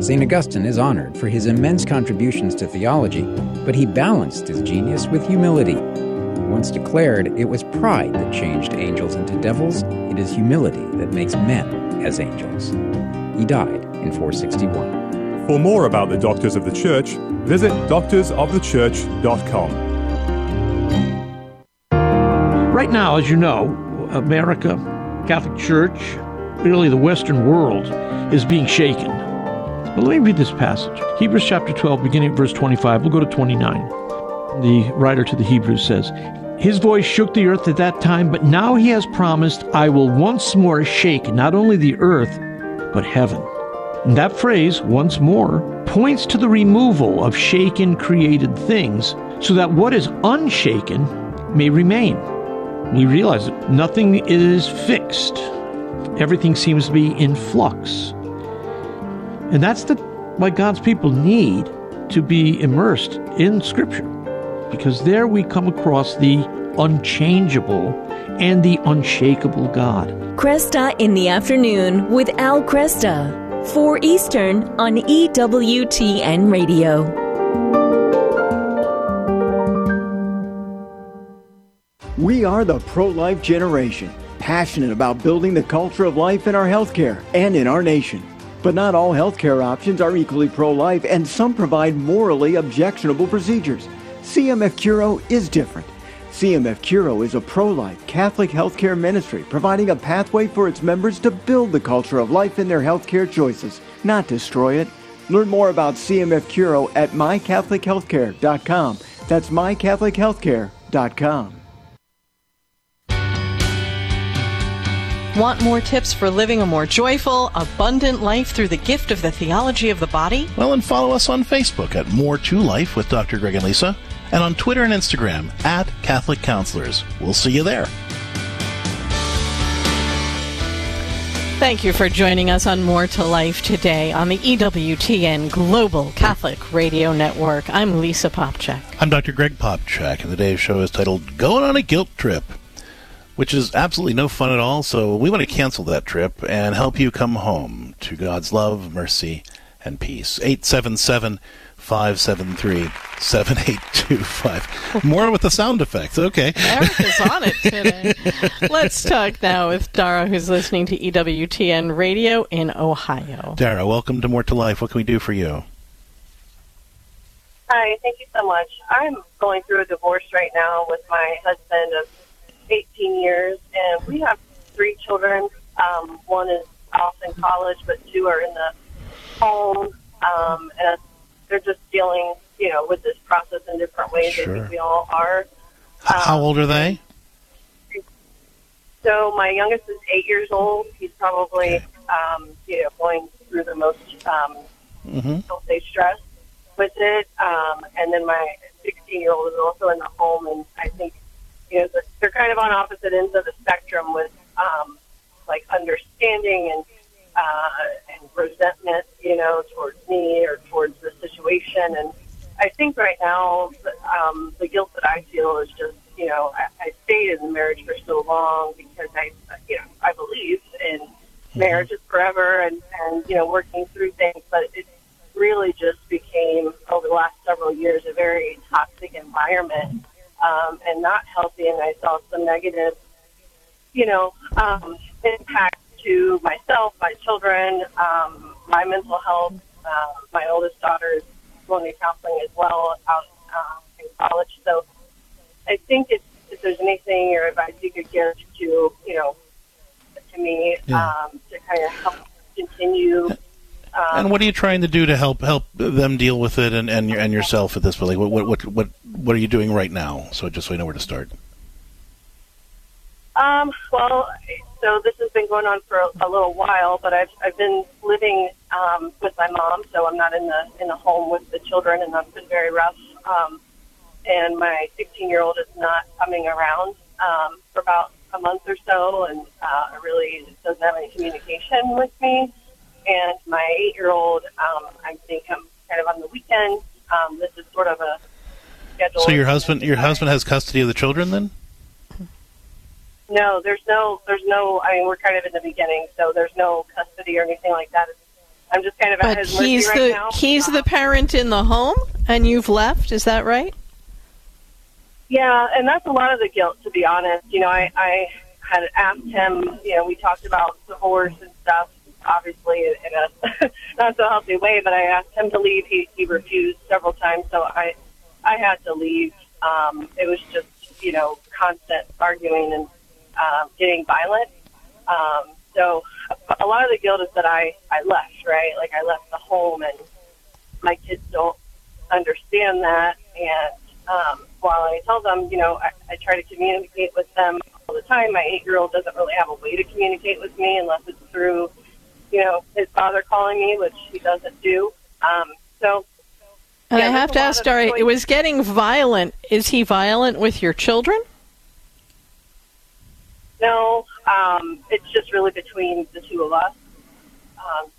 St. Augustine is honored for his immense contributions to theology, but he balanced his genius with humility. He once declared it was pride that changed angels into devils, it is humility that makes men as angels. He died in 461. For more about the Doctors of the Church, visit doctorsofthechurch.com. Right now, as you know, America, Catholic Church, really the Western world, is being shaken. But let me read this passage Hebrews chapter 12, beginning at verse 25. We'll go to 29. The writer to the Hebrews says, His voice shook the earth at that time, but now he has promised, I will once more shake not only the earth, but heaven. And that phrase, once more, points to the removal of shaken created things so that what is unshaken may remain. We realize that nothing is fixed. Everything seems to be in flux. And that's the, what God's people need to be immersed in Scripture. Because there we come across the unchangeable and the unshakable God. Kresta in the afternoon with Al Kresta. 4 Eastern on EWTN Radio. We are the pro life generation, passionate about building the culture of life in our healthcare and in our nation. But not all healthcare options are equally pro life, and some provide morally objectionable procedures. CMF Curo is different. CMF Curo is a pro life Catholic healthcare ministry providing a pathway for its members to build the culture of life in their healthcare choices, not destroy it. Learn more about CMF Curo at mycatholichealthcare.com. That's mycatholichealthcare.com. Want more tips for living a more joyful, abundant life through the gift of the theology of the body? Well, and follow us on Facebook at More to Life with Dr. Greg and Lisa, and on Twitter and Instagram at Catholic Counselors. We'll see you there. Thank you for joining us on More to Life today on the EWTN Global Catholic Radio Network. I'm Lisa Popcak. I'm Dr. Greg Popcak, and today's show is titled Going on a Guilt Trip which is absolutely no fun at all. So we want to cancel that trip and help you come home to God's love, mercy, and peace. 877 573 7825. More with the sound effects. Okay. Eric is on it today. Let's talk now with Dara, who's listening to EWTN Radio in Ohio. Dara, welcome to More to Life. What can we do for you? Hi, thank you so much. I'm going through a divorce right now with my husband of 18 years, and we have three children. Um, one is off in college, but two are in the home, um, and they're just dealing, you know, with this process in different ways. Sure. I think we all are. Um, How old are they? So my youngest is eight years old. He's probably, um, you know, going through the most, um, Mm-hmm. I'll say, stress with it. Um, and then my 16 year old is also in the home, and I think you know, they're kind of on opposite ends of the spectrum with um, like understanding and uh, and resentment, you know, towards me or towards the situation. And I think right now, um, the guilt that I feel is just, you know, I, I stayed in the marriage for so long because I, you know, I believe in marriage is forever and and you know working through things, but it really just became over the last several years a very toxic environment um, and not healthy, and I saw some negative, you know, um, impact to myself, my children, um, my mental health. Uh, my oldest daughter is going to counseling as well out uh, in college. So I think if, if there's anything or advice you could give to, you know, to me Yeah. um, to kind of help continue. Um, And what are you trying to do to help help them deal with it and and, and yourself at this point? Like, what, what what what what are you doing right now? So just so I know where to start. Um, well, so this has been going on for a, a little while, but I've I've been living um, with my mom, so I'm not in the in the home with the children, and that's been very rough. Um, and my 16 year old is not coming around um, for about a month or so, and uh, really doesn't have any communication with me. And my eight year old, um, I think I'm kind of on the weekend. Um, this is sort of a schedule. So your husband your husband has custody of the children then? No, there's no, there's no. I mean, we're kind of in the beginning, so there's no custody or anything like that. I'm just kind of at But his mercy he's right the now. he's the parent in the home, and you've left. Is that right? Yeah, and that's a lot of the guilt, to be honest. You know, I, I had asked him. You know, we talked about divorce and stuff, obviously in a not so healthy way. But I asked him to leave. He he refused several times, so I I had to leave. Um, it was just you know constant arguing and um, getting violent. Um, so a lot of the guilt is that I I left, right? Like I left the home, and my kids don't understand that. And um, while I tell them, you know, I, I try to communicate with them all the time. My eight-year-old doesn't really have a way to communicate with me unless it's through, you know, his father calling me, which he doesn't do. Um, so And Yeah, I have to ask, of Dara, it was getting violent. Is he violent with your children? no, um, it's just really between the two of us. Um,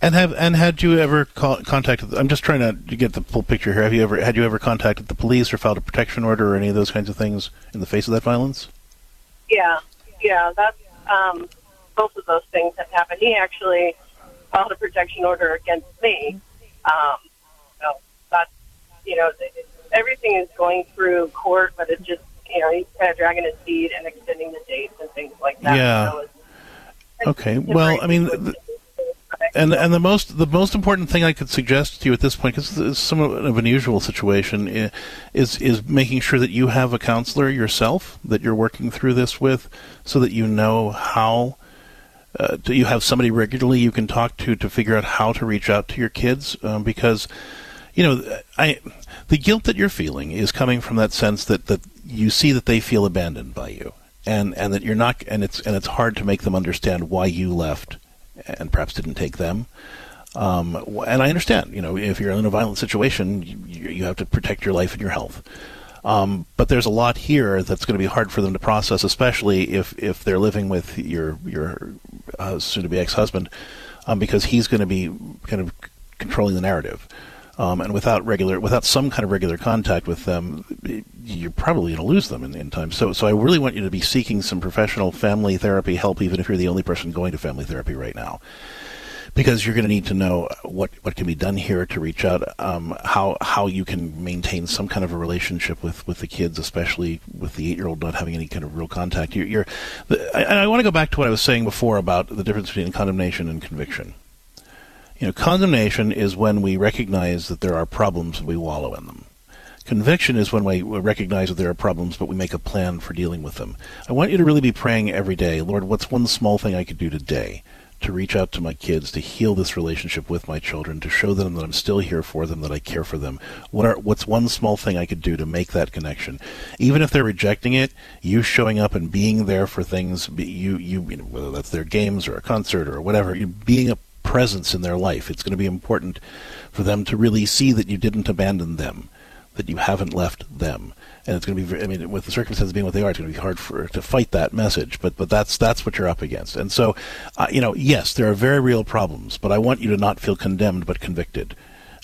And have and had you ever call, contacted? I'm just trying to get the full picture here. Have you ever had you ever contacted the police or filed a protection order or any of those kinds of things in the face of that violence? Yeah, yeah, that's um, both of those things have happened. He actually filed a protection order against me. Um, so that's you know, everything is going through court, but it's just you know he's kind of dragging his feet and extending the dates and things like that. Yeah. So it's, Okay. Well, I mean, th- and and the most the most important thing I could suggest to you at this point, because it's somewhat of an unusual situation, is is making sure that you have a counselor yourself that you're working through this with, so that you know how. Uh, do you have somebody regularly you can talk to to figure out how to reach out to your kids? Um, because, you know, I the guilt that you're feeling is coming from that sense that that you see that they feel abandoned by you, and and that you're not, and it's and it's hard to make them understand why you left, and perhaps didn't take them. Um, and I understand, you know, if you're in a violent situation, you, you have to protect your life and your health. Um, but there's a lot here that's going to be hard for them to process, especially if, if they're living with your your uh, soon-to-be ex-husband, um, because he's going to be kind of controlling the narrative. Um, and without regular, without some kind of regular contact with them, you're probably going to lose them in, in time. So, so I really want you to be seeking some professional family therapy help, even if you're the only person going to family therapy right now because you're going to need to know what, what can be done here to reach out, um, how how you can maintain some kind of a relationship with, with the kids, especially with the eight year old not having any kind of real contact. You're, you're the, I, I want to go back to what I was saying before about the difference between condemnation and conviction. You know, condemnation is when we recognize that there are problems and we wallow in them. Conviction is when we recognize that there are problems, but we make a plan for dealing with them. I want you to really be praying every day, Lord, what's one small thing I could do today to reach out to my kids, to heal this relationship with my children, to show them that I'm still here for them, that I care for them. What are what's one small thing I could do to make that connection? Even if they're rejecting it, you showing up and being there for things, you you, you know, whether that's their games or a concert or whatever, being a presence in their life. It's going to be important for them to really see that you didn't abandon them, that you haven't left them. And it's going to be. I mean, with the circumstances being what they are, it's going to be hard for to fight that message. But but that's that's what you're up against. And so, uh, you know, yes, there are very real problems, but I want you to not feel condemned, but convicted.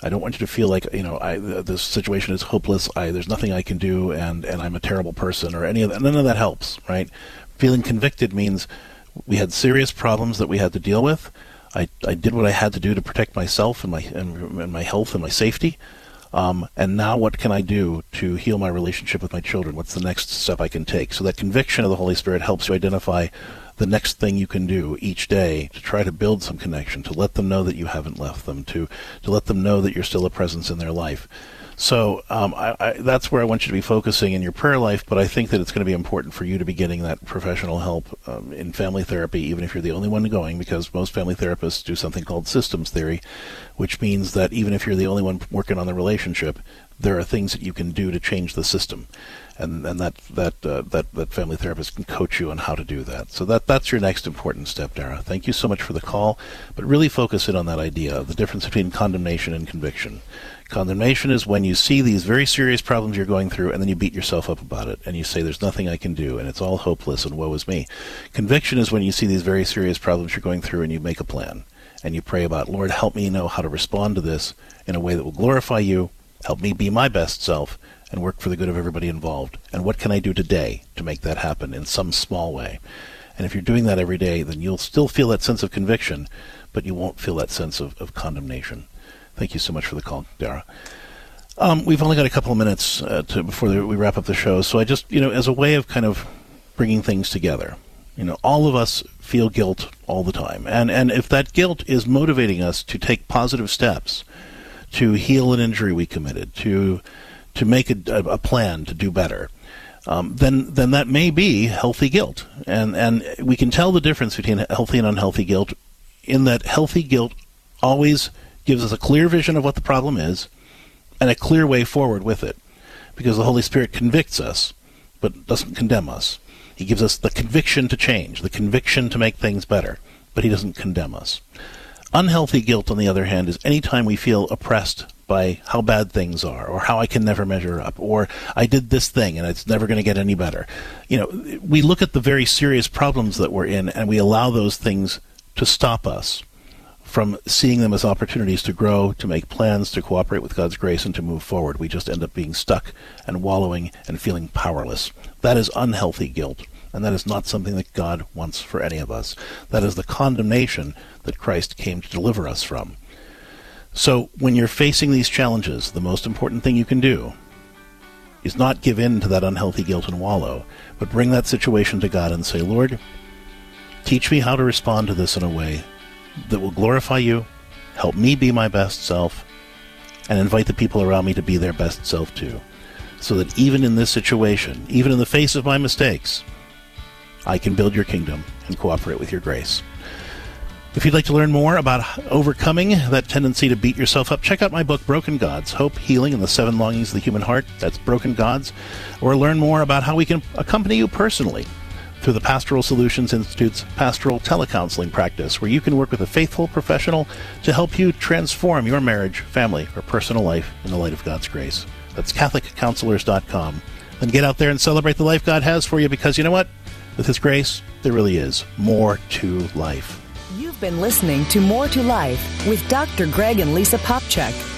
I don't want you to feel like you know I, this situation is hopeless. I, there's nothing I can do, and, and I'm a terrible person, or any of that. None of that helps, right? Feeling convicted means we had serious problems that we had to deal with. I, I did what I had to do to protect myself and my and, and my health and my safety. Um, and now, what can I do to heal my relationship with my children? What's the next step I can take? So that conviction of the Holy Spirit helps you identify the next thing you can do each day to try to build some connection, to let them know that you haven't left them, to to let them know that you're still a presence in their life. So um, I, I, that's where I want you to be focusing in your prayer life. But I think that it's going to be important for you to be getting that professional help um, in family therapy, even if you're the only one going, because most family therapists do something called systems theory, which means that even if you're the only one working on the relationship, there are things that you can do to change the system. And, and that that uh, that that family therapist can coach you on how to do that. So that that's your next important step, Dara. Thank you so much for the call, but really focus in on that idea of the difference between condemnation and conviction. Condemnation is when you see these very serious problems you're going through and then you beat yourself up about it and you say, There's nothing I can do and it's all hopeless and woe is me. Conviction is when you see these very serious problems you're going through and you make a plan and you pray about, Lord, help me know how to respond to this in a way that will glorify you, help me be my best self, and work for the good of everybody involved. And what can I do today to make that happen in some small way? And if you're doing that every day, then you'll still feel that sense of conviction, but you won't feel that sense of, of condemnation. Thank you so much for the call, Dara. Um, we've only got a couple of minutes uh, to, before we wrap up the show, so I just, you know, as a way of kind of bringing things together, you know, all of us feel guilt all the time, and and if that guilt is motivating us to take positive steps, to heal an injury we committed, to to make a, a plan to do better, um, then then that may be healthy guilt, and and we can tell the difference between healthy and unhealthy guilt, in that healthy guilt always gives us a clear vision of what the problem is, and a clear way forward with it, because the Holy Spirit convicts us, but doesn't condemn us. He gives us the conviction to change, the conviction to make things better, but he doesn't condemn us. Unhealthy guilt, on the other hand, is any time we feel oppressed by how bad things are, or how I can never measure up, or I did this thing and it's never going to get any better. You know, we look at the very serious problems that we're in and we allow those things to stop us from seeing them as opportunities to grow, to make plans, to cooperate with God's grace, and to move forward. We just end up being stuck and wallowing and feeling powerless. That is unhealthy guilt, and that is not something that God wants for any of us. That is the condemnation that Christ came to deliver us from. So when you're facing these challenges, the most important thing you can do is not give in to that unhealthy guilt and wallow, but bring that situation to God and say, Lord, teach me how to respond to this in a way that will glorify you, help me be my best self, and invite the people around me to be their best self too. So that even in this situation, even in the face of my mistakes, I can build your kingdom and cooperate with your grace. If you'd like to learn more about overcoming that tendency to beat yourself up, check out my book, Broken Gods Hope, Healing, and the Seven Longings of the Human Heart. That's Broken Gods. Or learn more about how we can accompany you personally through the Pastoral Solutions Institute's pastoral telecounseling practice, where you can work with a faithful professional to help you transform your marriage, family, or personal life in the light of God's grace. That's CatholicCounselors.com. Then get out there and celebrate the life God has for you because you know what? With His grace, there really is more to life. You've been listening to More to Life with Dr. Greg and Lisa Popcak.